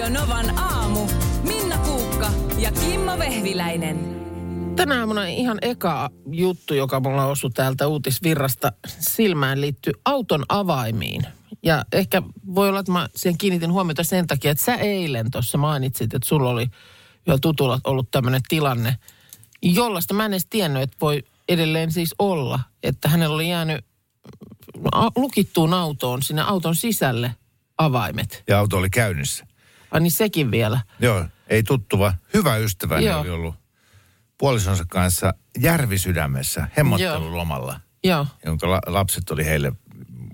Radio Novan aamu. Minna Kuukka ja Kimmo Vehviläinen. Tänä aamuna ihan eka juttu, joka mulla osui täältä uutisvirrasta silmään, liittyy auton avaimiin. Ja ehkä voi olla, että mä siihen kiinnitin huomiota sen takia, että sä eilen tuossa mainitsit, että sulla oli jo tutulla ollut tämmöinen tilanne, jollaista mä en edes tiennyt, että voi edelleen siis olla, että hänellä oli jäänyt a- lukittuun autoon, sinne auton sisälle avaimet. Ja auto oli käynnissä. Ai niin sekin vielä. Joo, ei tuttuva. Hyvä ystäväni Joo. oli ollut puolisonsa kanssa Järvisydämessä hemmottelulomalla, Joo. jonka la- lapset oli heille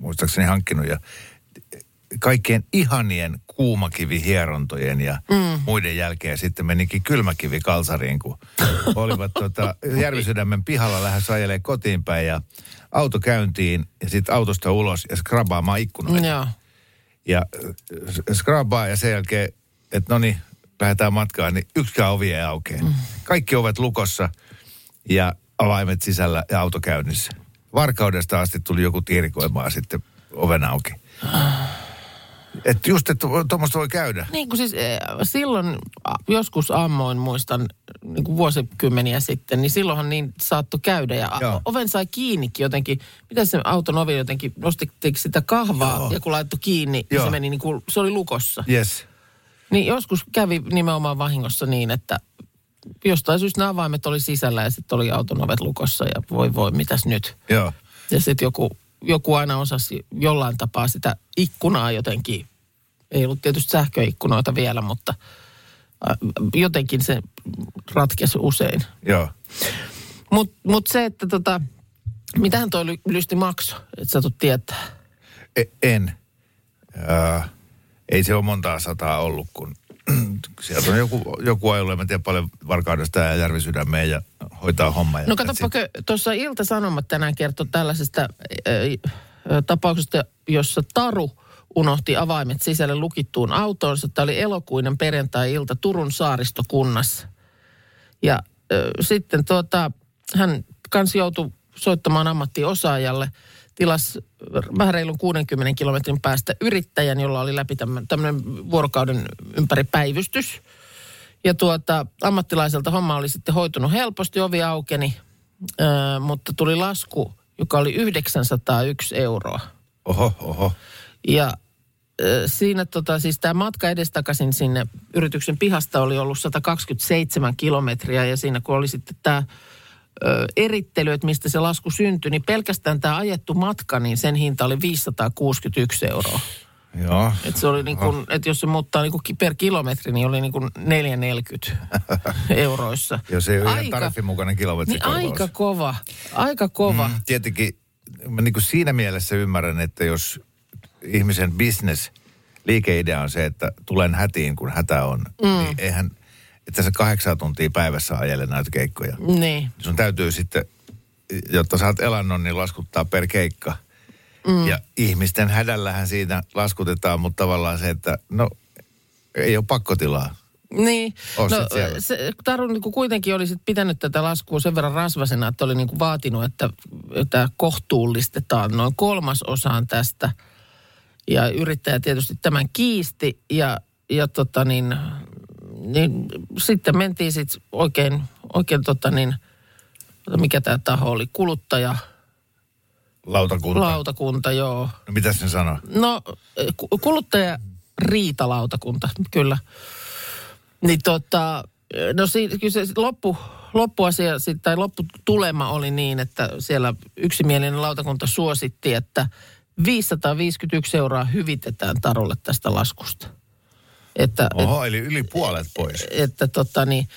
muistaakseni hankkinut. Ja kaikkien ihanien kuumakivihierontojen ja mm. muiden jälkeen sitten menikin kylmäkivi kalsariin, kun olivat tota, Järvisydämen pihalla lähes ajelee kotiin päin ja auto käyntiin ja sitten autosta ulos ja skrabaamaan ikkunoita Joo. Ja äh, skrabaa ja sen jälkeen, että no niin, lähdetään matkaan, niin yksikään ovi ei aukea. Mm. Kaikki ovet lukossa ja avaimet sisällä ja auto käynnissä. Varkaudesta asti tuli joku tiirikoimaan sitten oven auki. Että just, että tuommoista voi käydä. Niin kuin siis eh, silloin joskus ammoin muistan niin kuin vuosikymmeniä sitten, niin silloinhan niin saattoi käydä ja Joo. oven sai kiinnikin jotenkin. Mitä se auton ovi jotenkin, nostitteko sitä kahvaa Joo. ja kun laittoi kiinni, niin Joo. se meni niin kuin, se oli lukossa. Yes. Niin joskus kävi nimenomaan vahingossa niin, että jostain syystä nämä avaimet oli sisällä ja sitten oli auton ovet lukossa ja voi voi, mitäs nyt. Joo. Ja sitten joku, joku aina osasi jollain tapaa sitä ikkunaa jotenkin. Ei ollut tietysti sähköikkunoita vielä, mutta äh, jotenkin se ratkesi usein. Joo. Mutta mut se, että tota, mitähän toi ly- lysti makso, että sä tulet tietää. E- en. Äh, ei se ole montaa sataa ollut, kun sieltä on joku, joku ajolla, en mä tiedä paljon Varkaudesta ja Järvisydämeen ja hoitaa homma. No katsoppa, tuossa Ilta-Sanomat tänään kertoi tällaisesta äh, tapauksesta, jossa Taru unohti avaimet sisälle lukittuun autoonsa. Tämä oli elokuinen perjantai-ilta Turun saaristokunnassa. Ja äh, sitten tuota, hän kanssa joutui soittamaan ammattiosaajalle. Tilas vähän reilun 60 kilometrin päästä yrittäjän, jolla oli läpi tämmöinen vuorokauden ympäri päivystys. Ja tuota, ammattilaiselta homma oli sitten hoitunut helposti, ovi aukeni, öö, mutta tuli lasku, joka oli 901 euroa. Oho, oho. Ja ö, siinä tota, siis tämä matka edestakaisin sinne yrityksen pihasta oli ollut 127 kilometriä ja siinä kun oli sitten tämä erittely, että mistä se lasku syntyi, niin pelkästään tämä ajettu matka, niin sen hinta oli 561 euroa. Joo. Et se oli niin kuin, että jos se muuttaa niin kuin per kilometri, niin oli niin kuin 4,40 euroissa. Jos ei ole ihan tariffin mukainen Niin kilometrikorvaus. aika kova, aika kova. Mm. Tietenkin mä niin kuin siinä mielessä ymmärrän, että jos ihmisen business, liikeidea on se, että tulen hätiin, kun hätä on, mm. niin eihän, että sä kahdeksan tuntia päivässä ajele näitä keikkoja. Niin. Sun täytyy sitten, jotta saat elannon, niin laskuttaa per keikka. Mm. Ja ihmisten hädällähän siinä laskutetaan, mutta tavallaan se, että no ei ole pakkotilaa. Niin. No, se, Taru niin kuitenkin oli sit pitänyt tätä laskua sen verran rasvasena, että oli niin kuin vaatinut, että, että kohtuullistetaan noin kolmasosaan tästä. Ja yrittäjä tietysti tämän kiisti ja, ja tota niin, niin sitten mentiin sitten oikein, oikein tota niin, mikä tämä taho oli, kuluttaja, Lautakunta. lautakunta, joo. No mitä sen sanoo? No, ku- kuluttaja riitalautakunta, kyllä. Niin tota, no si, kyllä se loppu, loppuasia tai lopputulema oli niin, että siellä yksimielinen lautakunta suositti, että 551 euroa hyvitetään Tarulle tästä laskusta. Että, et, Oho, eli yli puolet pois. että tota niin,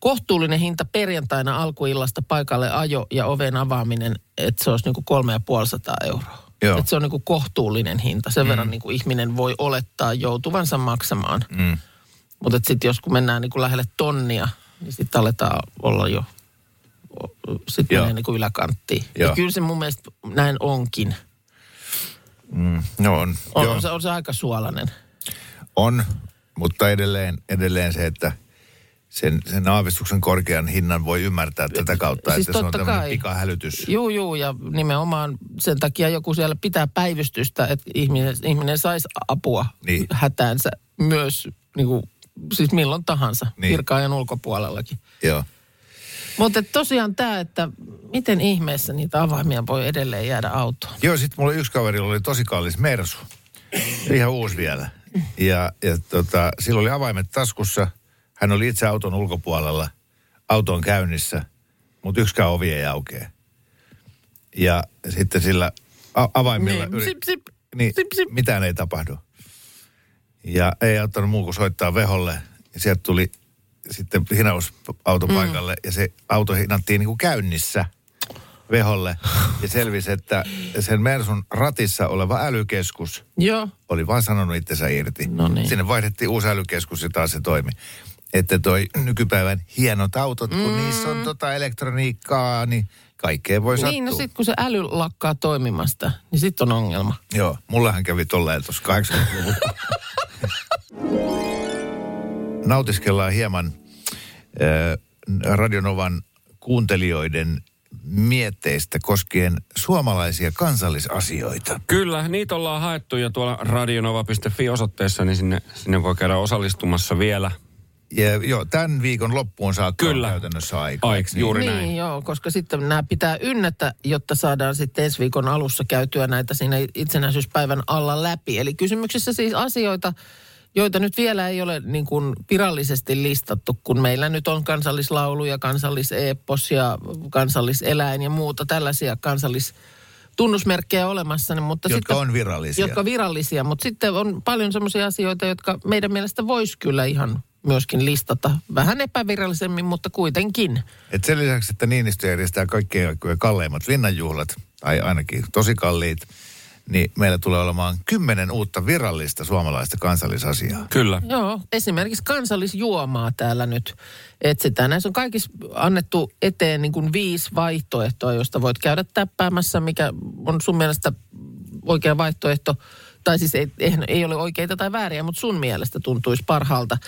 kohtuullinen hinta perjantaina alkuillasta paikalle ajo ja oven avaaminen, että se olisi niinku kolme ja puoli sataa euroa. Joo. Että se on niinku kohtuullinen hinta. Sen mm. verran niinku ihminen voi olettaa joutuvansa maksamaan. Mm. Mutta sitten jos kun mennään niinku lähelle tonnia, niin sitten aletaan olla jo, sitten menee niinku yläkanttiin. Joo. Ja kyllä se mun mielestä näin onkin. Mm. No on. On, on, se, on se aika suolainen. On, mutta edelleen, edelleen se, että sen, sen aavistuksen korkean hinnan voi ymmärtää tätä kautta, Siis että se on tämmöinen kai. pikahälytys. Juu, juu, ja nimenomaan sen takia joku siellä pitää päivystystä, että ihminen, ihminen saisi apua Niin. hätäänsä myös niin kuin, siis milloin tahansa, niin. virkaajan ulkopuolellakin. Joo. Mutta tosiaan tämä, että miten ihmeessä niitä avaimia voi edelleen jäädä autoon. Joo, sitten mulla yksi kaveri oli tosi kallis Mersu. Ihan uusi vielä. Ja, ja tota, sillä oli avaimet taskussa. Hän oli itse auton ulkopuolella. Auto on käynnissä, mutta yksikään ovi ei aukea. Ja sitten sillä a- avaimilla... Niin, yri- sip, sip, niin sip, sip. mitään ei tapahdu. Ja ei auttanut muu kuin soittaa veholle. Ja sieltä tuli sitten hinausauto paikalle. Ja se auto hinattiin niin kuin käynnissä veholle. Ja selvisi, että sen Mersun ratissa oleva älykeskus Joo, oli vaan sanonut itsensä irti. No niin. Sinne vaihdettiin uusi älykeskus ja taas se toimi. Että toi nykypäivän hienot autot, kun Mm. niissä on tota elektroniikkaa, niin kaikkea voi sattua. niin no sitten kun se äly lakkaa toimimasta, niin sitten on ongelma. Joo, mullahan kävi tolleen tuossa 80-luvulla. Nautiskellaan hieman äh, Radionovan kuuntelijoiden mietteistä koskien suomalaisia kansallisasioita. Kyllä, niitä ollaan haettu ja tuolla radionova.fi osoitteessa, niin sinne, sinne voi käydä osallistumassa vielä. Ja joo, tämän viikon loppuun saakka Kyllä. on käytännössä aika. Ai, eikö niin? juuri niin, näin. joo, koska sitten nämä pitää ynnätä, jotta saadaan sitten ensi viikon alussa käytyä näitä siinä itsenäisyyspäivän alla läpi. Eli kysymyksessä siis asioita, joita nyt vielä ei ole niin kuin virallisesti listattu, kun meillä nyt on kansallislaulu ja kansalliseepos ja kansalliseläin ja muuta tällaisia kansallistunnusmerkkejä olemassa. niin- Mutta Jotka sitten, on virallisia. Jotka virallisia, mutta sitten on paljon semmoisia asioita, jotka meidän mielestä voisi kyllä ihan myöskin listata. Vähän epävirallisemmin, mutta kuitenkin. Et sen lisäksi, että Niinistö järjestää kaikkein aikojen kalleimmat linnanjuhlat, tai ainakin tosi kalliit, niin meillä tulee olemaan kymmenen uutta virallista suomalaista kansallisasiaa. Kyllä. Joo, esimerkiksi kansallisjuomaa täällä nyt etsitään. Näissä on kaikissa annettu eteen niin kuin viisi vaihtoehtoa, josta voit käydä täppäämässä, mikä on sun mielestä oikea vaihtoehto. Tai siis ei, ei ole oikeita tai vääriä, mutta sun mielestä tuntuisi parhaalta.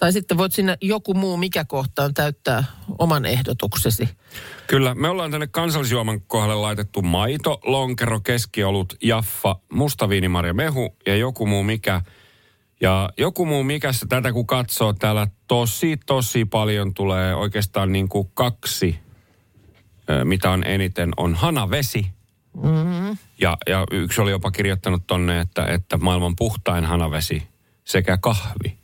Tai sitten voit sinne joku muu mikä kohtaan täyttää oman ehdotuksesi. Kyllä, me ollaan tänne kansallisjuoman kohdalle laitettu maito, lonkero, keskiolut, jaffa, mustaviinimarja, mehu ja joku muu mikä. Ja joku muu mikässä tätä kun katsoo, täällä tosi tosi paljon tulee oikeastaan niin kuin kaksi, mitä on eniten, on hanavesi. Mm-hmm. Ja, ja yksi oli jopa kirjoittanut tonne, että, että maailman puhtain hanavesi sekä kahvi.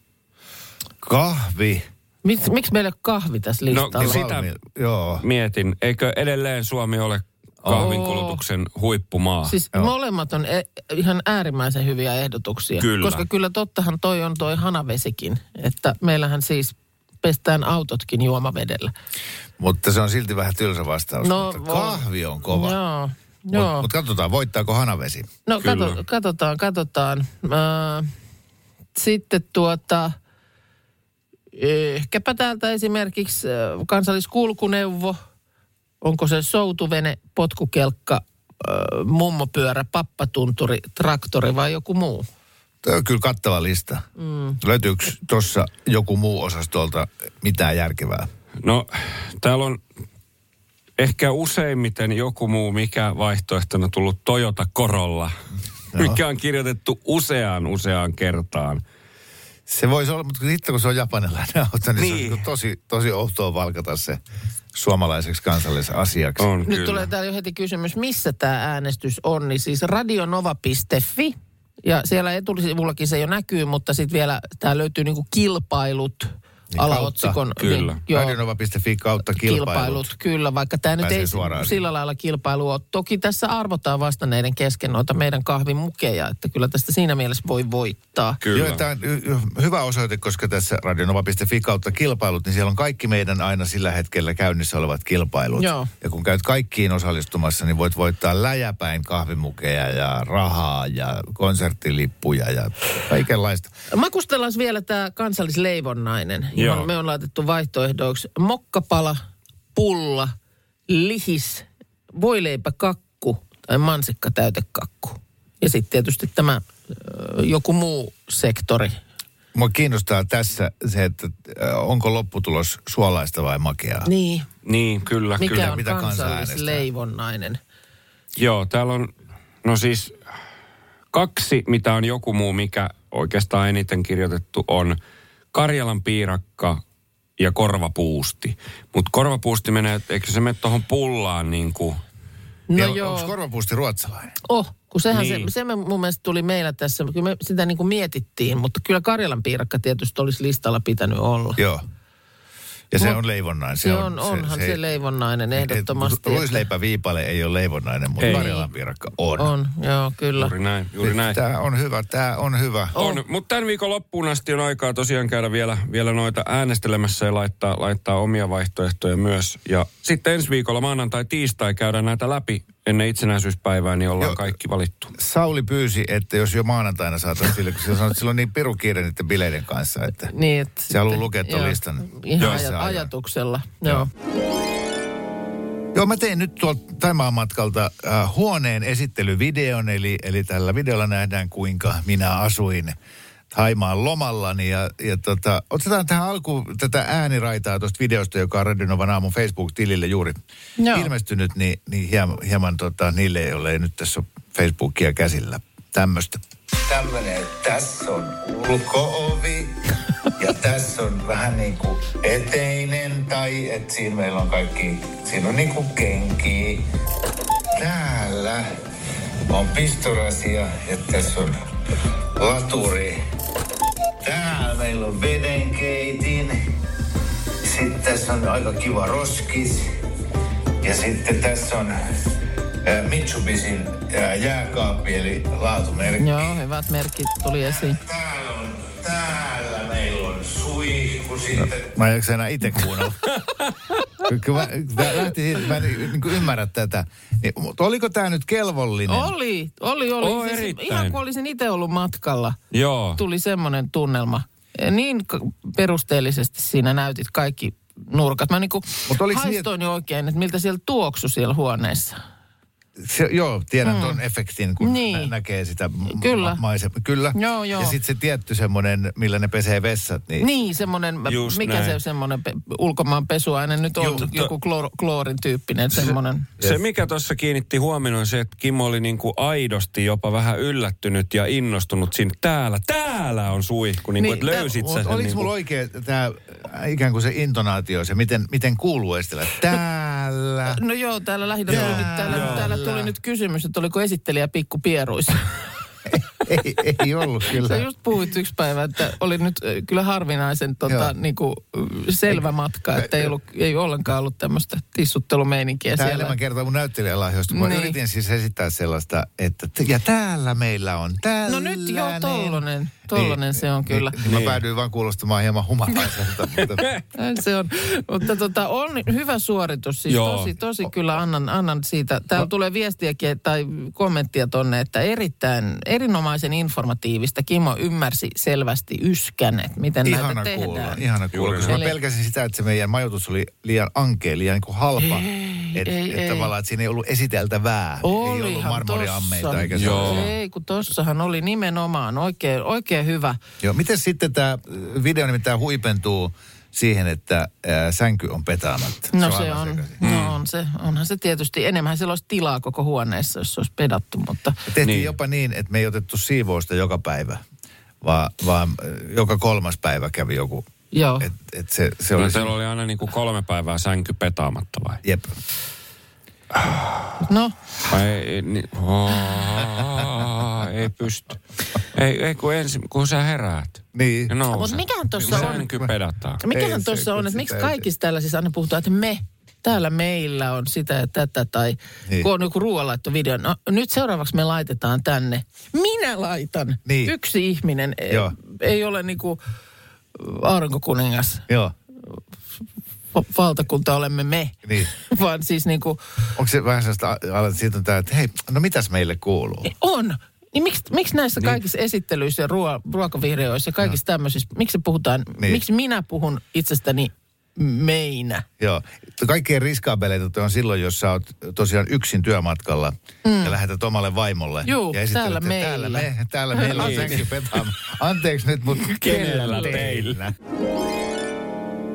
Kahvi. Miksi, miksi meillä ei ole kahvi tässä No, listalla? Sitä- Valmi- Joo. Mietin, eikö edelleen Suomi ole kahvinkulutuksen huippumaa? Siis Joo. molemmat on e- ihan äärimmäisen hyviä ehdotuksia. Kyllä. Koska kyllä tottahan toi on toi hanavesikin. Että meillähän siis pestään autotkin juomavedellä. Mutta se on silti vähän tylsä vastaus. No, mutta kahvi on kova. Joo. Mutta mut katsotaan, voittaako hanavesi. No kato, katsotaan, katsotaan. Äh, sitten tuota, ehkäpä täältä esimerkiksi äh, kansalliskulkuneuvo. Onko se soutuvene, potkukelkka, äh, mummopyörä, pappatunturi, traktori vai joku muu? Tuo on kyllä kattava lista. Mm. Löytyykö tuossa joku muu osastolta mitään järkevää? No, täällä on ehkä useimmiten joku muu mikä vaihtoehtona tullut Toyota Corolla, mikä on kirjoitettu useaan useaan kertaan. Se voisi olla, mutta sitten kun se on japanilainen auto, niin, niin. se on Niin. niin tosi, tosi outoa valkata se suomalaiseksi kansalliseksi asiaksi. On Nyt kyllä. tulee täällä jo heti kysymys, missä tämä äänestys on. Niin siis radionova.fi ja siellä etusivullakin se jo näkyy, mutta sitten vielä tää löytyy niinku kilpailut Niin alaotsikon. kyllä. Niin, Radionova.fi kautta kilpailut. kilpailut. Kyllä, vaikka tämä nyt ei suoraan sillä lailla kilpailu ole. Toki tässä arvotaan vastanneiden kesken noita meidän kahvimukeja, että kyllä tästä siinä mielessä voi voittaa. Kyllä. Joo, tämä on hyvä osoite, koska tässä radionova.fi kautta kilpailut, niin siellä on kaikki meidän aina sillä hetkellä käynnissä olevat kilpailut. Joo. Ja kun käyt kaikkiin osallistumassa, niin voit voittaa läjäpäin kahvimukeja ja rahaa ja konserttilippuja ja kaikenlaista. Makustellaan vielä tämä kansallisleivonnainen, johon Joo. me on laitettu vaihtoehdoiksi mokkapala, pulla, lihis, voileipäkakku tai mansikkatäytekakku. Ja sitten tietysti tämä joku muu sektori. Mua kiinnostaa tässä se, että onko lopputulos suolaista vai makeaa. Niin, Niin, kyllä, mikä kyllä. on mitä kansa kansallisleivonnainen? Joo, täällä on, no siis kaksi, mitä on joku muu, mikä oikeastaan eniten kirjoitettu on Karjalan piirakka ja korvapuusti. Mutta korvapuusti menee, eikö se mene tuohon pullaan niin kuin... No Ja joo. Onko korvapuusti ruotsalainen? Oh, kun sehän Niin. se, se me mun mielestä tuli meillä tässä, kyllä me sitä niin kuin mietittiin, mutta kyllä Karjalan piirakka tietysti olisi listalla pitänyt olla. Joo. Ja se Mut- on leivonnainen. Se on, onhan se, leivonnainen ehdottomasti. Et, ruisleipä viipale ei ole leivonnainen, mutta. Karjalan piirakka on. On, joo, kyllä. Juuri näin, juuri näin. Tämä on hyvä, tämä on hyvä. On, mutta tämän viikon loppuun asti on aikaa tosiaan käydä vielä, vielä noita äänestelemässä ja laittaa, laittaa omia vaihtoehtoja myös. Ja sitten ensi viikolla maanantai, tiistai käydään näitä läpi ennen itsenäisyyspäivää, niin ollaan Joo. kaikki valittu. Sauli pyysi, että jos jo maanantaina saataisiin sille, kun se sanoi, että sillä on niin piru kiire niiden bileiden kanssa, että Niin, että Se haluaa lukea joo, listan. Ihan Joo, aja, se ajaa. ajatuksella, joo. Joo, mä tein nyt tuolta Taimaan matkalta äh, huoneen esittelyvideon, eli, eli tällä videolla nähdään, kuinka minä asuin Taimaan lomallani. Ja, ja tota, otetaan tähän alkuun tätä ääniraitaa tuosta videosta, joka on Radionovan aamun Facebook-tilille juuri Joo. ilmestynyt, niin, niin hieman, hieman tota, niille, joille ei nyt tässä ole Facebookia käsillä tämmöistä. Tämmöinen, tässä on ulkoovi ja tässä on vähän niin kuin eteinen tai että siinä meillä on kaikki, siinä on niin kuin kenkiä. Täällä on pistorasia ja tässä on laturi. Täällä meillä on vedenkeitin. Sitten tässä on aika kiva roskis. Ja sitten tässä on Mitsubisin jääkaappi eli laatumerkki. Joo, hyvät merkit tuli esiin. Täällä on, täällä meillä on suihku sitten. Mä en jaksa enää itse kuunnella. Kyllä mä, tää lähti siitä, mä en niin kuin ymmärrä tätä. Niin, mutta oliko tämä nyt kelvollinen? Oli, oli, oli. Oo, siis erittäin. ihan kuin olisin itse ollut matkalla. Joo. Tuli semmoinen tunnelma. Niin perusteellisesti siinä näytit kaikki nurkat. Mä niinku Mut oliks niin, haistoin jo oikein, että miltä siellä tuoksu siellä huoneessa. Se, joo, tiedän tuon efektin, kun Niin. nä- näkee sitä m- Kyllä. ma- maisema. Kyllä. Joo, joo. Ja sitten se tietty semmoinen, millä ne pesee vessat. Niin, Niin, semmoinen, Just mikä näin. se semmoinen pe- ulkomaan pesuaine nyt on, to- joku kloor, kloorin tyyppinen semmoinen. Se, mikä tuossa kiinnitti huomioon, on se, että Kimmo oli niin kuin aidosti jopa vähän yllättynyt ja innostunut siinä. Täällä, täällä on suihku, niin kuin, Niin, että löysit Mut sä sen. oliko niin mulla oikein tämä ikään kuin se intonaatio, se miten, miten kuuluu Estelä? Täällä. No joo, täällä lähinnä täällä, Joo. täällä tuli nyt kysymys, että oliko esittelijä pikku pieruissa. ei, ei ollut kyllä. Sä just puhuit yksi päivä, että oli nyt kyllä harvinaisen tota, niinku, ö, selvä matka, että ei, ollut, ei ollenkaan ollut tämmöistä tissuttelumeininkiä Tämä siellä. enemmän kertaa mun näyttelijälahjoista. Mä Niin. yritin siis esittää sellaista, että ja täällä meillä on tällainen. No nyt joo, tollanen, tollanen se on kyllä. Niin, niin. Mä Niin. päädyin vaan kuulostamaan hieman humalaiselta. mutta Se on, mutta tota, on hyvä suoritus. Siis Joo. tosi, tosi kyllä annan, annan siitä. Täällä tulee viestiäkin tai kommenttia tonne, että erittäin erinomaisen informatiivista. Kimmo ymmärsi selvästi yskän, että miten ihana näitä tehdään. kuulla, ihana kuulla. Juuri Koska mä näin. pelkäsin sitä, että se meidän majoitus oli liian ankea, liian niin kuin halpa. Että ei, et ei. tavallaan, että siinä ei ollut esiteltävää. ei ollut Olihan marmoriammeita tossa. eikä Joo. Ei, kun tossahan oli nimenomaan oikein, oikein hyvä. Joo, miten sitten tämä video nimittäin huipentuu siihen, että ää, sänky on petaamatta? No se aivan on, sekaisin. no on se, onhan se tietysti, enemmän siellä olisi tilaa koko huoneessa, jos se olisi pedattu, mutta Tehtiin Niin. jopa niin, että me ei otettu siivousta joka päivä, vaan, vaan joka kolmas päivä kävi joku. joo. Et, et se, se no, oli... teillä oli aina niin kuin kolme päivää sänky petaamatta vai? Jep. No, ei, niin, oh, ei pysty. Ei, ei kun ensin, kun sä heräät. Niin. Ja nouset. Mut mikähän tossa niin on? Sänky pedataan. mikähän Ei tuossa on, että miksi ei- kaikissa tällaisissa aina puhutaan, että me, täällä meillä on sitä ja tätä, tai Niin. niin. kun on joku ruoanlaittovideo, no nyt seuraavaksi me laitetaan tänne. Minä laitan. Niin. Yksi ihminen ei, Joo. ei ole niinku aurinkokuningas, Joo, valtakunta olemme me, niin. vaan siis niinku Onko se vähän sellaista, alat siitä on tää, että hei, no mitäs meille kuuluu? On. Niin miksi, miksi näissä niin. kaikissa esittelyissä ja ruo, ruokavideoissa ja kaikissa tämmöisissä, miksi puhutaan, Niin. niin. miksi minä puhun itsestäni meinä? Joo. Kaikkein riskaabeleita on silloin, jos sä oot tosiaan yksin työmatkalla mm. ja lähetät omalle vaimolle. Juu, ja täällä että Täällä, meillä. me, täällä meillä on Niin. sänky petaama. Anteeksi nyt, mutta Kenellä teillä?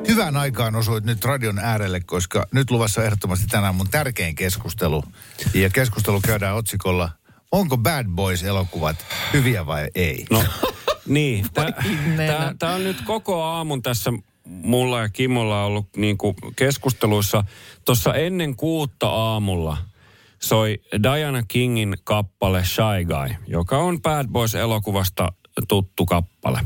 Hyvään aikaan osuit nyt radion äärelle, koska nyt luvassa on ehdottomasti tänään mun tärkein keskustelu. Ja keskustelu käydään otsikolla onko Bad Boys-elokuvat hyviä vai ei? No, niin. Tämä on nyt koko aamun tässä mulla ja Kimolla ollut niin kuin keskusteluissa. Tuossa ennen kuutta aamulla soi Diana Kingin kappale Shy Guy, joka on Bad Boys-elokuvasta tuttu kappale.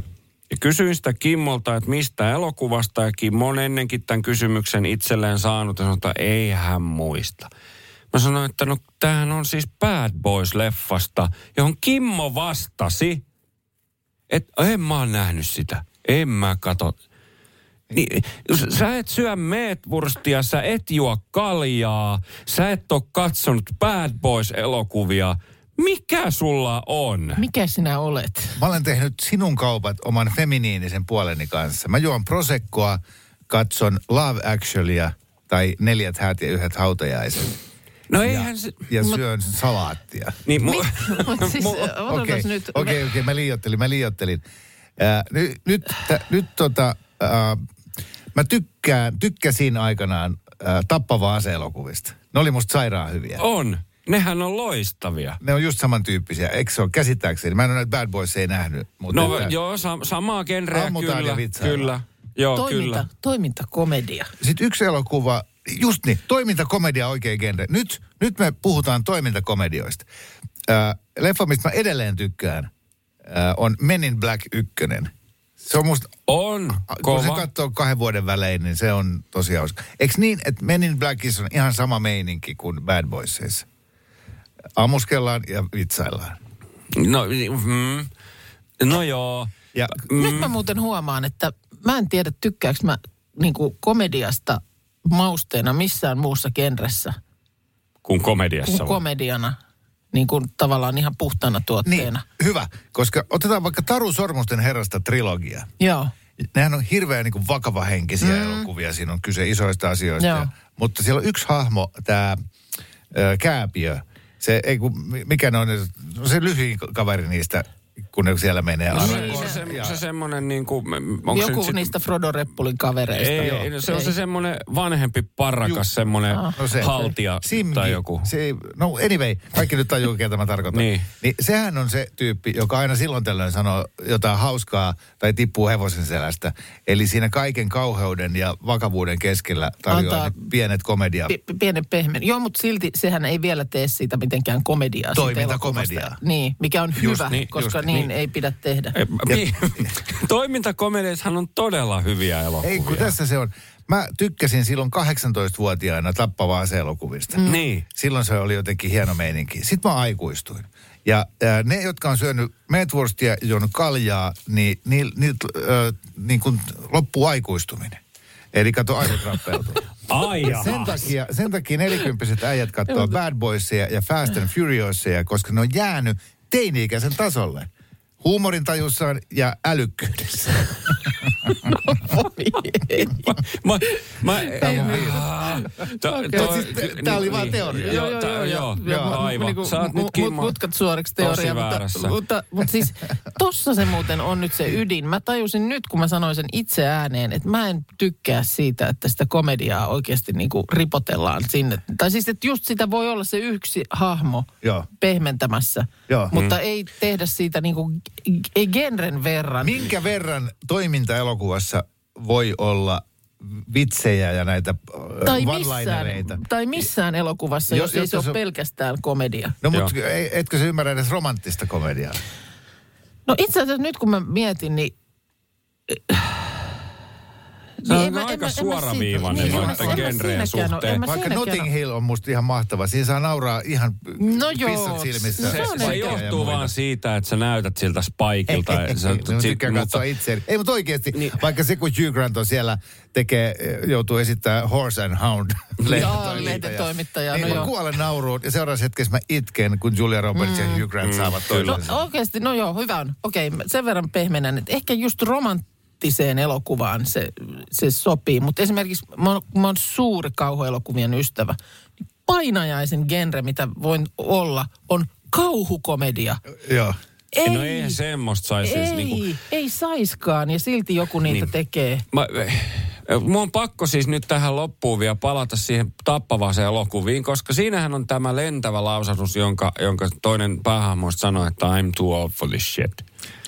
Ja kysyin sitä Kimmolta, että mistä elokuvasta, ja Kimmo on ennenkin tämän kysymyksen itselleen saanut, ja sanoi, että ei hän muista. Mä sanoin, että no tämähän on siis Bad Boys-leffasta, johon Kimmo vastasi, että en mä oon nähnyt sitä. En mä kato. Niin, sä et syö meetwurstia, sä et juo kaljaa, sä et ole katsonut Bad Boys-elokuvia. Mikä sulla on? Mikä sinä olet? Mä olen tehnyt sinun kaupat oman feminiinisen puoleni kanssa. Mä juon prosekkoa, katson Love Actuallyä tai neljät häät ja yhdet hautajaiset. No eihän se... Ja syön salaattia. Niin, mu, Mut siis, mu, odotas Okei, nyt. okei, okei, mä liiottelin, mä liiottelin. Ää, nyt, nyt, tä, nyt tota, ää, mä tykkään, tykkäsin aikanaan ää, tappava aseelokuvista. Ne oli musta sairaan hyviä. on. Nehän on loistavia. Ne on just samantyyppisiä, eikö se ole käsittääkseni? Mä en ole näitä Bad Boys ei nähnyt. Mutta No että, joo, sa, samaa genreä Ammutaan kyllä. ja. Kyllä. Joo, Toiminta, kyllä. toimintakomedia. Sitten yksi elokuva, just niin, toimintakomedia oikein genre. Nyt, nyt me puhutaan toimintakomedioista. Äh, leffa, mistä mä edelleen tykkään, äh, on Men in Black 1. Se on musta, On kun se kova. katsoo kahden vuoden välein, niin se on tosi hauska. Eikö niin, että Men in Blackissa on ihan sama meininki kuin Bad Boysissa? Ammuskellaan ja vitsaillaan. No, mm, no joo. Ja Mm. Nyt mä muuten huomaan, että mä en tiedä tykkääkö mä niinku komediasta mausteena missään muussa genressä Kun komediassa kuin on. komediana. Niin kuin tavallaan ihan puhtana niin, tuotteena. hyvä, koska otetaan vaikka Taru Sormusten herrasta trilogia. Joo. Nehän on hirveän niin kuin vakavahenkisiä mm. elokuvia. Siinä on kyse isoista asioista. Joo. Ja, mutta siellä on yksi hahmo, tämä Kääpiö. Se, ei kun, mikä ne on, se lyhyin kaveri niistä, kun ne siellä menee. No, se, Arakoon. se, Ja- se, se semmoinen niin kuin, onko se Joku nyt sit- niistä Frodo Reppulin kavereista. Ei, Joo. ei, no se on Ei. se semmoinen vanhempi parrakas, Just. semmoinen No se. haltija Simgi, tai joku. Se, no anyway, kaikki nyt tajuu, ketä mä tarkoitan. Niin. niin. sehän on se tyyppi, joka aina silloin tällöin sanoo jotain hauskaa tai tippuu hevosen selästä. Eli siinä kaiken kauheuden ja vakavuuden keskellä tarjoaa Antaa- ne pienet komedia. P- pienen pehen. Joo, mutta silti sehän ei vielä tee siitä mitenkään komediaa. Toimintakomediaa. Niin, mikä on Just hyvä, niin, koska just niin, niin. Ei pidä tehdä. Ei, mi- Toimintakomediassahan on todella hyviä elokuvia. Ei, kun tässä se on. Mä tykkäsin silloin 18-vuotiaana tappavaa aseelokuvista. Mm. Niin. Silloin se oli jotenkin hieno meininki. Sitten mä aikuistuin. Ja äh, ne, jotka on syönyt meetwurstia ja juonut kaljaa, niin niil, niil, äh, niin kuin loppuu aikuistuminen. Eli kato aivot rappeutuu. Ai Sen takia, sen takia nelikymppiset äijät katsoo Bad Boysia ja Fast and Furiosia, koska ne on jäänyt teini-ikäisen tasolle. Huumorintajussaan ja älykkyydessä. Mä, mä, Ei, to, Okei. to, t- tää oli vaan teoria. Joo, joo, joo, joo, joo, aivan. Niinku, Sä oot nyt Kimmo mutkat suoriksi tosi teoria, mutta, mutta, mutta siis tossa se muuten on nyt se ydin. Mä tajusin nyt, kun mä sanoin sen itse ääneen, että mä en tykkää siitä, että sitä komediaa oikeasti niinku ripotellaan sinne. Tai siis, että just sitä voi olla se yksi hahmo Joo. pehmentämässä, Joo. mutta ei tehdä siitä niinku genren verran. Minkä verran toimintaelokuvassa voi olla vitsejä ja näitä äh, Tai one-linereita? missään, tai missään elokuvassa, Jo- jos ei se ole se- pelkästään komedia. No mutta etkö se ymmärrä edes romanttista komediaa? No itse asiassa nyt kun mä mietin, niin... Se on mä- en aika suoraviivainen siitä- noitten en mä genreen suhteen. en mä Vaikka Notting Hill on musta ihan mahtava. Siinä saa nauraa ihan No joo, pissat silmissä. Se, Se on se johtuu vaan siitä, että sä näytät siltä Spikeilta. ja sä- Mä sit- tykkään katsoa itse. Ei, mutta oikeasti, niin. vaikka se kun Hugh Grant on siellä, tekee, joutuu esittämään Horse and Hound Joo, lehtitoimittaja, Niin no mä joo. kuolen nauruun ja seuraavassa hetkessä mä itken, kun Julia Roberts ja Hugh Grant saavat No toisensa. oikeasti, no joo, hyvä on. Okei, mä sen verran pehmenän, että ehkä just romanttiseen elokuvaan se, se sopii. Mutta esimerkiksi mä oon, mä oon suuri kauhuelokuvien ystävä. Painajaisen genre, mitä voin olla, on kauhukomedia. Joo. Ei, No eihän semmoista saisi ei, siis niinku... ei saiskaan ja silti joku niitä Niin. tekee. Mä, Mua on pakko siis nyt tähän loppuun vielä palata siihen tappavaaseen elokuviin, koska siinähän on tämä lentävä lausahdus, jonka, jonka toinen päähahmoista sanoi, että I'm too old for this shit.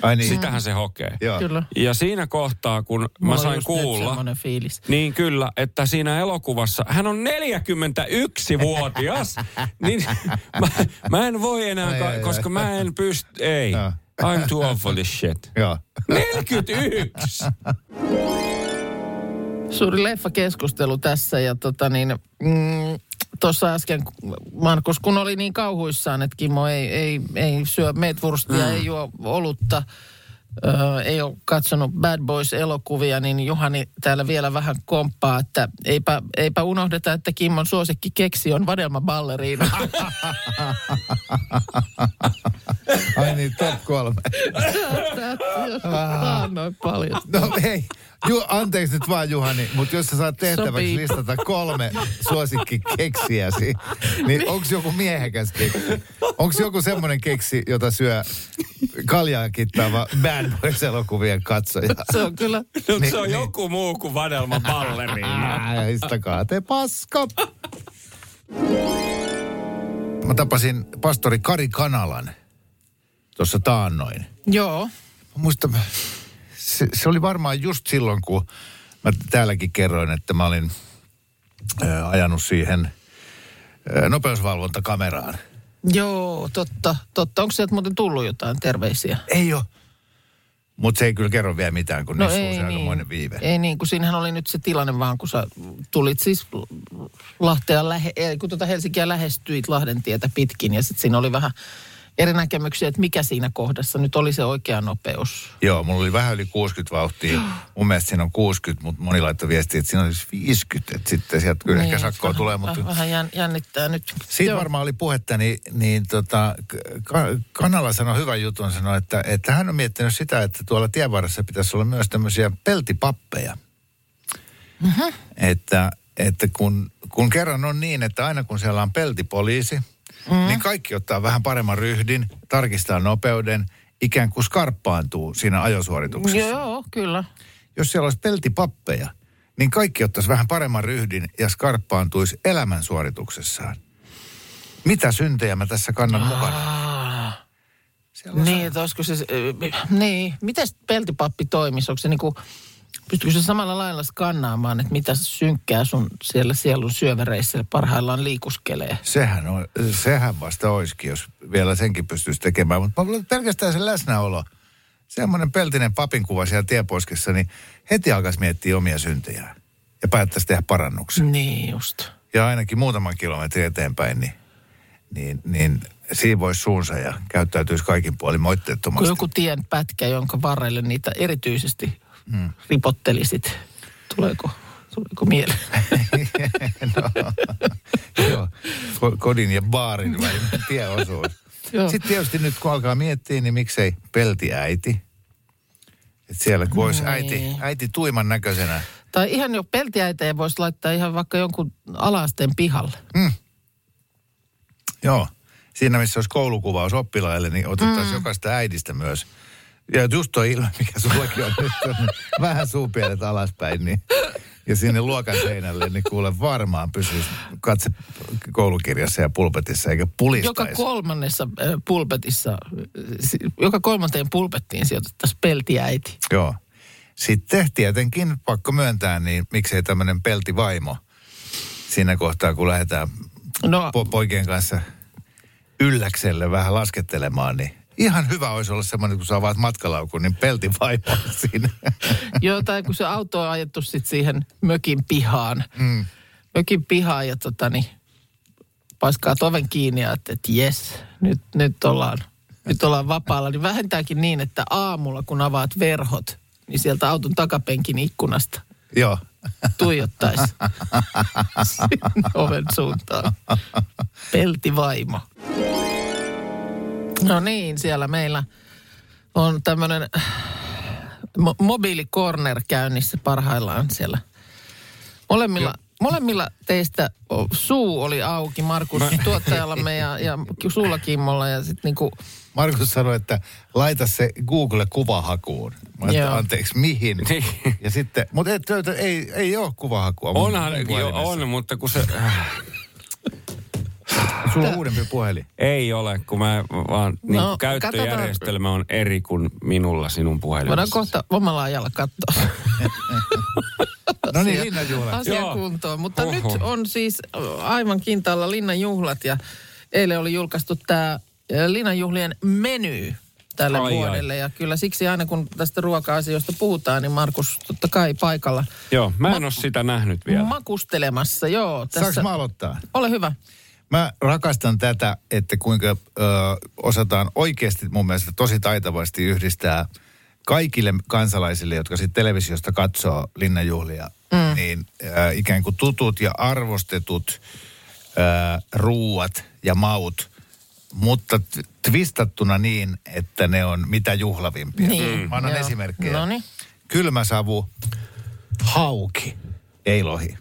Ai niin. Sitähän se hokee. Joo. Kyllä. Ja siinä kohtaa, kun mä Mulla on sain kuulla, fiilis. niin kyllä, että siinä elokuvassa, hän on 41-vuotias, niin mä, mä en voi enää, Ai, ka- ai, ai. koska mä en pysty, ei. I'm too old for this shit. Joo. 41! Suuri leffakeskustelu tässä ja tota niin, mm, tuossa äsken Markus, kun oli niin kauhuissaan, että Kimmo ei, ei, ei syö meetwurstia, mm. ei juo olutta, ö, ei ole katsonut Bad Boys-elokuvia, niin Juhani täällä vielä vähän komppaa, että eipä, eipä unohdeta, että Kimmon suosikki keksi on vadelma balleriina. Ai niin, top kolme. Tämä on noin paljon. No hei, Ju, anteeksi nyt vaan Juhani, mutta jos sä saat tehtäväksi Sopii. listata kolme suosikkikeksiäsi, niin onko joku miehekäs keksi? Onko joku semmoinen keksi, jota syö kaljaa kittaava Bad Boys-elokuvien katsoja? Se on kyllä. Nyt Niin, se on niin. joku muu kuin vadelma balleriina. Ää, Istakaa te paska. Mä tapasin pastori Kari Kanalan tuossa taannoin. Joo. Mä muistan, se, se oli varmaan just silloin, kun mä täälläkin kerroin, että mä olin ää, ajanut siihen ää, nopeusvalvontakameraan. Joo, totta, totta. Onko sieltä muuten tullut jotain terveisiä? Ei ole. Mutta se ei kyllä kerro vielä mitään, kun no niissä on se aikamoinen viive. Ei niin, kun siinähän oli nyt se tilanne vaan, kun sä tulit siis Lahtea lähe, ei, kun tuota Helsinkiä lähestyit Lahden tietä pitkin ja sitten siinä oli vähän eri näkemyksiä, että mikä siinä kohdassa nyt oli se oikea nopeus. Joo, mulla oli vähän yli 60 vauhtia. Mun mielestä siinä on 60, mutta moni laittoi viestiä, että siinä olisi 50. Että sitten sieltä kyllä ehkä sakkoa vähän, tulee, mutta... Vähän jän, jännittää nyt. Siitä Joo. varmaan oli puhetta, niin, niin tota, ka- Kanala sanoi hyvän jutun, sanoi, että, että hän on miettinyt sitä, että tuolla tienvarressa pitäisi olla myös tämmöisiä peltipappeja. Mm-hmm. Että, että kun, kun kerran on niin, että aina kun siellä on peltipoliisi, mm. niin kaikki ottaa vähän paremman ryhdin, tarkistaa nopeuden, ikään kuin skarppaantuu siinä ajosuorituksessa. Joo, kyllä. Jos siellä olisi peltipappeja, niin kaikki ottaisi vähän paremman ryhdin ja skarppaantuisi elämän suorituksessaan. Mitä syntejä mä tässä kannan mukana? Siellä Niin, että olisiko se, niin, miten peltipappi toimisi? Onko se niinku, pystyykö se samalla lailla skannaamaan, että mitä synkkää sun siellä sielun syövereissä parhaillaan liikuskelee? Sehän, on, sehän vasta olisikin, jos vielä senkin pystyisi tekemään. Mutta pelkästään se läsnäolo, semmoinen peltinen papinkuva siellä tieposkessa, niin heti alkaisi miettiä omia syntejään. Ja päättäisi tehdä parannuksen. Niin just. Ja ainakin muutaman kilometrin eteenpäin, niin, niin, niin siivoisi suunsa ja käyttäytyisi kaikin puolin Kun moitteettomasti. joku tien pätkä, jonka varrelle niitä erityisesti ripottelisit, tuleeko, tuleeko mieleen? no, joo, ko- kodin ja baarin välinen tieosuus. Sitten tietysti nyt kun alkaa miettiä, niin miksei peltiäiti. Et siellä kun olisi äiti, äiti tuiman näköisenä. Tai ihan jo peltiäiteen voisi laittaa ihan vaikka jonkun alasteen pihalle. Joo, siinä missä olisi koulukuvaus oppilaille, niin otettaisiin mm. jokaista äidistä myös. Ja just tuo ilme, mikä sullakin on nyt, on vähän suupielet alaspäin, niin, ja sinne luokan seinälle, niin kuule varmaan pysyisi katse koulukirjassa ja pulpetissa, eikä pulistaisi. Joka kolmannessa äh, pulpetissa, äh, joka kolmanteen pulpettiin sijoitettaisiin peltiäiti. Joo. Sitten tietenkin pakko myöntää, niin miksei tämmöinen peltivaimo siinä kohtaa, kun lähdetään No, po- poikien kanssa ylläkselle vähän laskettelemaan, niin ihan hyvä olisi olla semmoinen, kun sä avaat matkalaukun, niin peltivaimo on siinä. joo, tai kun se auto on ajettu sitten siihen mökin pihaan. Mm. Mökin pihaan ja tota niin, paiskaa oven kiinni ja että, että jes, nyt, nyt ollaan, nyt ollaan vapaalla. Niin vähintäänkin niin, että aamulla kun avaat verhot, niin sieltä auton takapenkin ikkunasta Joo. tuijottaisi sinne oven suuntaan. Peltivaimo. No niin, siellä meillä on tämmöinen mo- mobiilikorner käynnissä parhaillaan siellä. Molemmilla, molemmilla teistä suu oli auki, Markus tuottajallamme ja, ja sulla Kimmolla. Ja sit niinku, Markus sanoi, että laita se Google-kuvahakuun. Mä ajattelin, Joo. anteeksi, mihin? Niin. Ja sitten, mutta et, ei, ei ole kuvahakua. Onhan, jo, on, mutta kun se... Sulla on uudempi puhelin. Ei ole, kun mä vaan niin No, käyttöjärjestelmä on eri kuin minulla sinun voidaan puhelimessa. kohta omalla ajalla katsoa No niin, linnanjuhlat. asia kuntoon. Mutta Oho. nyt on siis aivan kintaalla linnanjuhlat ja eilen oli julkaistu tämä linnanjuhlien meny tälle Ai, ai. vuodelle. Ja kyllä siksi aina kun tästä ruoka-asioista puhutaan, niin Markus totta kai paikalla Joo, mä en ole sitä nähnyt vielä. makustelemassa. Joo, Saanko tässä. mä aloittaa? Ole hyvä. Mä rakastan tätä, että kuinka ö, osataan oikeasti mun mielestä tosi taitavasti yhdistää kaikille kansalaisille, jotka sitten televisiosta katsoo linnanjuhlia, mm. niin ö, ikään kuin tutut ja arvostetut ö, ruuat ja maut, mutta t- twistattuna niin, että ne on mitä juhlavimpia. Niin, Mä annan joo. esimerkkejä. Noniin. Kylmäsavu, hauki, ei lohi.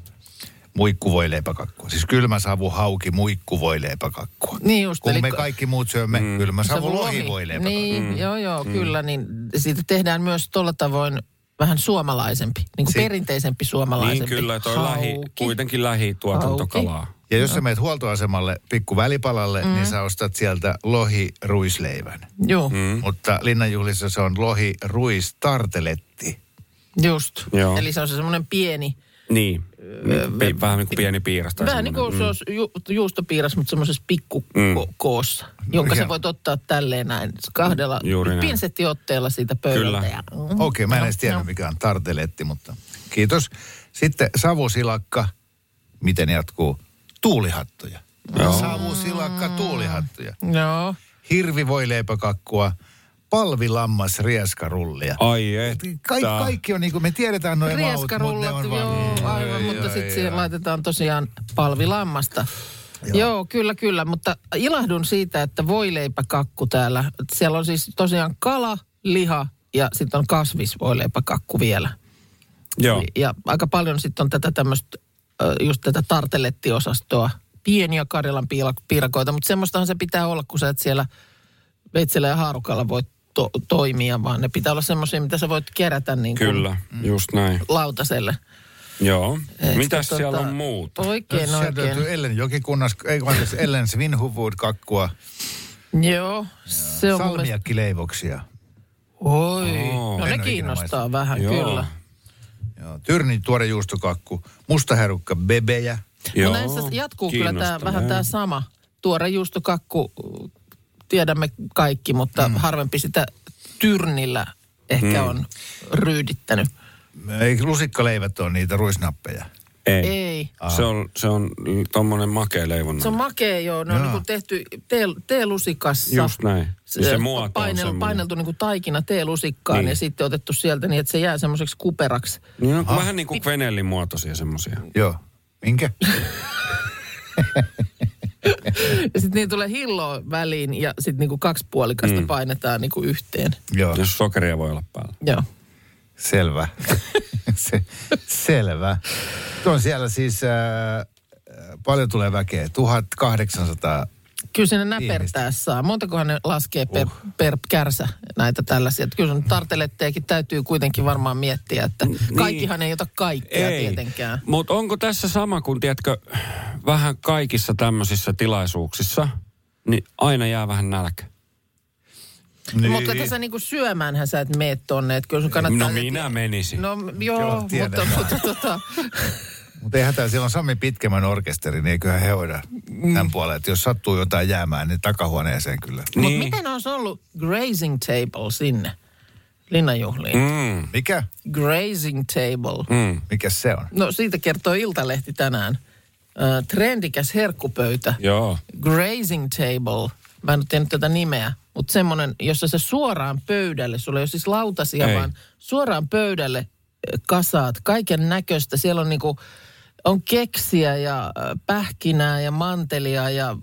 Muikkuvoileipäkakkua. Siis kylmäsavu, hauki, muikkuvoileipäkakkua. Niin just, Kun eli me ka- kaikki muut syömme mm. kylmäsavu, Savu lohivoileipäkakkua. Niin, mm. joo joo, mm. kyllä. Niin siitä tehdään myös tuolla tavoin vähän suomalaisempi, niin kuin Si- perinteisempi Niin suomalaisempi. kyllä, toi lähi, Hauki. kuitenkin lähituotantokalaa. Ja jos sä meet huoltoasemalle pikku välipalalle, mm. niin sä ostat sieltä lohi-ruisleivän. Joo, mm. Mutta linnanjuhlissa se on lohi-ruistarteletti. just. Joo. Eli se on se semmoinen pieni, Niin, Pi- vähän niin kuin pieni piiras. tai vähän niin kuin semmoinen. se olisi ju, juustopiiras, mutta semmoisessa pikkukoossa, jonka sä hieno. voit ottaa tälleen näin kahdella Juuri näin. pinsettiotteella siitä pöydältä. Kyllä. Ja, mm, Okei, okay, mä en edes joo, tiedä joo. mikä on tarteletti, mutta kiitos. Sitten savusilakka. Miten jatkuu? Tuulihattuja. Joo. Savusilakka, tuulihattuja. Joo. Hirvivoileipäkakkua, palvilammas, rieskarullia. Ai että. Kaik, kaikki on niin kuin me tiedetään noin maut, mutta ne Rieskarullat, on joo, vaan... aivan, mutta sitten siihen ai. laitetaan tosiaan palvilammasta. Joo. joo, kyllä, kyllä, mutta ilahdun siitä, että voileipäkakku täällä. Siellä on siis tosiaan kala, liha ja sitten on kasvisvoileipäkakku vielä. Joo. Ja aika paljon sitten on tätä tämmöistä, just tätä tartelettiosastoa. Pieniä Karjalan piirakoita, mutta semmoistahan se pitää olla, kun sä et siellä veitsellä ja haarukalla voi to- toimia, vaan ne pitää olla semmoisia, mitä sä voit kerätä niin kuin Kyllä, just näin. lautaselle. Joo. Et Mitäs tota, siellä on muuta? Oikein, sieltä oikein. löytyy Ellen Jokikunnas, ei kun anteeksi, Ellen Svinhuvud kakkua, Joo, se on salmiakkileivoksia. Oi, Oo. no ne kiinnostaa ikinä vähän, Joo. kyllä. Joo, Tyrnin tuore juustokakku, mustaherukka bebejä. No näissä jatkuu kyllä tämä, vähän joo. tämä sama. Tuore juustokakku, tiedämme kaikki, mutta mm. harvempi sitä tyrnillä ehkä mm. on ryydittänyt. Ei lusikkaleivät ole niitä ruisnappeja. Ei. Ei. Se on, se on tommonen makea leivonnan. Se on makea, joo. Ne on niin tehty tee- teelusikassa. Just näin. Se, Ja se muoto on painel, semmoinen. paineltu niin kuin taikina teelusikkaan Niin. ja sitten otettu sieltä niin, että se jää semmoiseksi kuperaksi. Niin on vähän niin kuin kvenellin muotoisia semmosia. Joo. Minkä? Ja sitten niin tulee hilloa väliin ja sitten niin kuin kaksi puolikasta mm. painetaan niin kuin yhteen. Joo, Jos sokeria voi olla päällä. Joo. selvä. Se, selvä. Tuo on siellä siis, äh, paljon tulee väkeä, 1800. Kyllä sinne näpertää saa. Montakohan ne laskee per, uh. per kärsä näitä tällaisia. Että Kyllä sun tarteletteekin täytyy kuitenkin varmaan miettiä, että kaikkihan ei ota kaikkea tietenkään. Mutta onko tässä sama kuin, tiedätkö, vähän kaikissa tämmöisissä tilaisuuksissa, niin aina jää vähän nälkä. Niin. Mutta tässä niinku syömäänhän sä et mene tonne. Että kyllä sun kannattaa... No minä menisin. No joo, Joo, mutta, mutta tota, Mutta eihän täällä, siellä on Sami Pitkämän orkesteri, niin eiköhän he hoida tämän puolen. Että jos sattuu jotain jäämään, niin takahuoneeseen kyllä. niin. Niin. Mut miten olisi ollut grazing table sinne linnanjuhliin? Mm. Mm, Mikä? Grazing table. mm. Mikä se on? No siitä kertoo Iltalehti tänään. Ö, trendikäs herkkupöytä. Joo. Grazing table. Mä en ole tiennyt tätä nimeä, mutta semmoinen, jossa se suoraan pöydälle, sulla ei ole siis lautasia, Ei. vaan suoraan pöydälle kasaat kaiken näköistä. Siellä on niinku, on keksiä ja pähkinää ja mantelia ja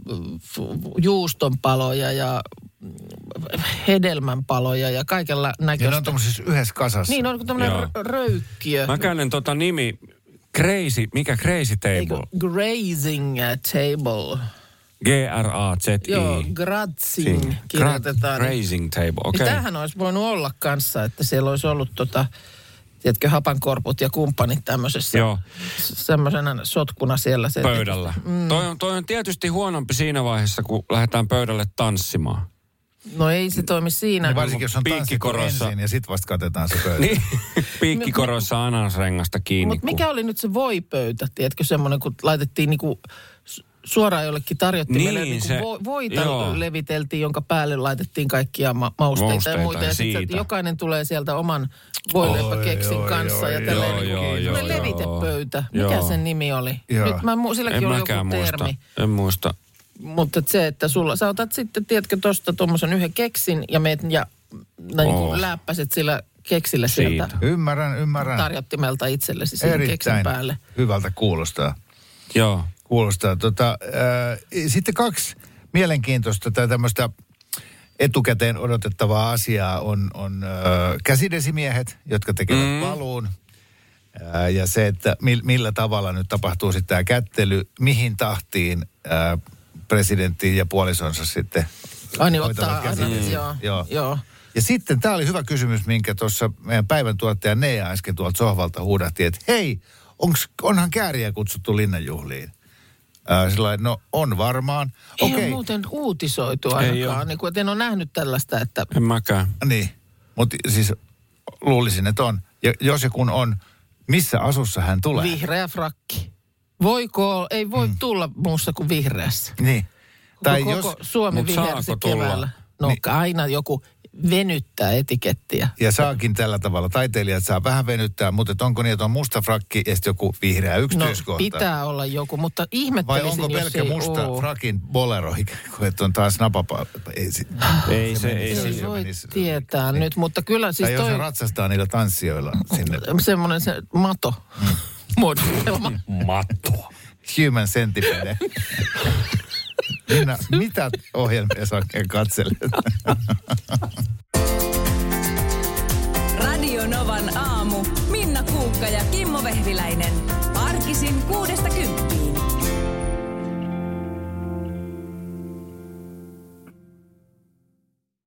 juustonpaloja ja mm, hedelmänpaloja ja kaikella Ja ne näköistä. on tuommoisessa yhdessä kasassa. Niin, on tämmöinen r- röykkiö. Mä käyn tota nimi Crazy, mikä Crazy Eikö, Table? grazing table. G-R-A-Z-I. Joo, grazing kirjoitetaan. Gra- Grazing Table, Okay. okei. Tämähän olisi voinut olla kanssa, että siellä olisi ollut tota, tiedätkö, hapankorput ja kumppanit tämmöisessä Joo. semmoisena sotkuna siellä. Se, Pöydällä. Mm. Toi, on, toi on tietysti huonompi siinä vaiheessa, kun lähdetään pöydälle tanssimaan. No ei se toimi siinä. Niin varsinkin jos on Piikkikorossa. ensin ja sitten vasta katetaan se pöytä. Niin, piikkikorossa anasrengasta kiinni. Mutta mikä oli nyt se voipöytä, tiedätkö, semmoinen, kun laitettiin niinku suoraan jollekin tarjottimelle, Niin, niin, se- vo, voita joo. leviteltiin, jonka päälle laitettiin kaikkia ma- mausteita, Mausteita ja muita. ja sitten siitä. jokainen tulee sieltä oman voileipäkeksin Oi, kanssa. oi, ja tälleen joo, niinku- joo, joo, levitepöytä. joo. Mikä Joo. sen nimi oli? Joo. Nyt mä, silläkin en oli joku muista. termi. En muista. Mutta et se, että sulla, sä otat sitten, tiedätkö, tuosta tuommoisen yhden keksin ja meet ja no, niin Oh. läppäset sillä keksillä Siitä. sieltä Ymmärrän, ymmärrän. tarjottimelta itsellesi siihen keksin Erittäin päälle. hyvältä kuulostaa. Joo. Kuulostaa. Tota, äh, sitten kaksi mielenkiintoista tai tämmöistä etukäteen odotettavaa asiaa on, on äh, käsidesimiehet, jotka tekevät mm. paluun. Äh, ja se, että mi, millä tavalla nyt tapahtuu sitten tämä kättely, mihin tahtiin äh, presidentti ja puolisonsa sitten Ai niin, ottaa aina, käsidesi. joo, Joo. joo. Ja sitten tämä oli hyvä kysymys, minkä tuossa meidän päivän tuottaja Nea äsken tuolta sohvalta huudahti, että hei, onks, onhan kääriä kutsuttu linnanjuhliin? Ää, sillä no on varmaan. Ei Okei, ole muuten uutisoitu ainakaan. Niin kuin, että en ole nähnyt tällaista, että En mäkään. niin. Mutta siis luulisin, että on. Ja jos ja kun on, missä asussa hän tulee? vihreä frakki. Voiko, ei voi mm. tulla muussa kuin vihreässä. Niin. Tai koko jos, Suomi tulla? keväällä. No Niin. aina joku venyttää etikettiä. ja saakin tällä tavalla, taiteilijat saa vähän venyttää, mutta onko niin, että on musta frakki ja sitten joku vihreä No yksityiskohta? pitää olla joku, mutta Vai ihmettelisin, onko jos pelkkä musta oo. frakin bolero, ikään kuin, että on taas napapa? Ei, si- Ei se, ei Ei se. se voi menisi- tietää nyt, mutta kyllä siis tai jos toi hän ratsastaa niillä tanssijoilla sinne. semmoinen se mato muodostelma. Matto. Human Centipede. Minä, mitä ohjelmia sä oikein katselet? Radio Novan aamu. Minna Kuukka ja Kimmo Vehviläinen. Arkisin kuudesta kymppiin.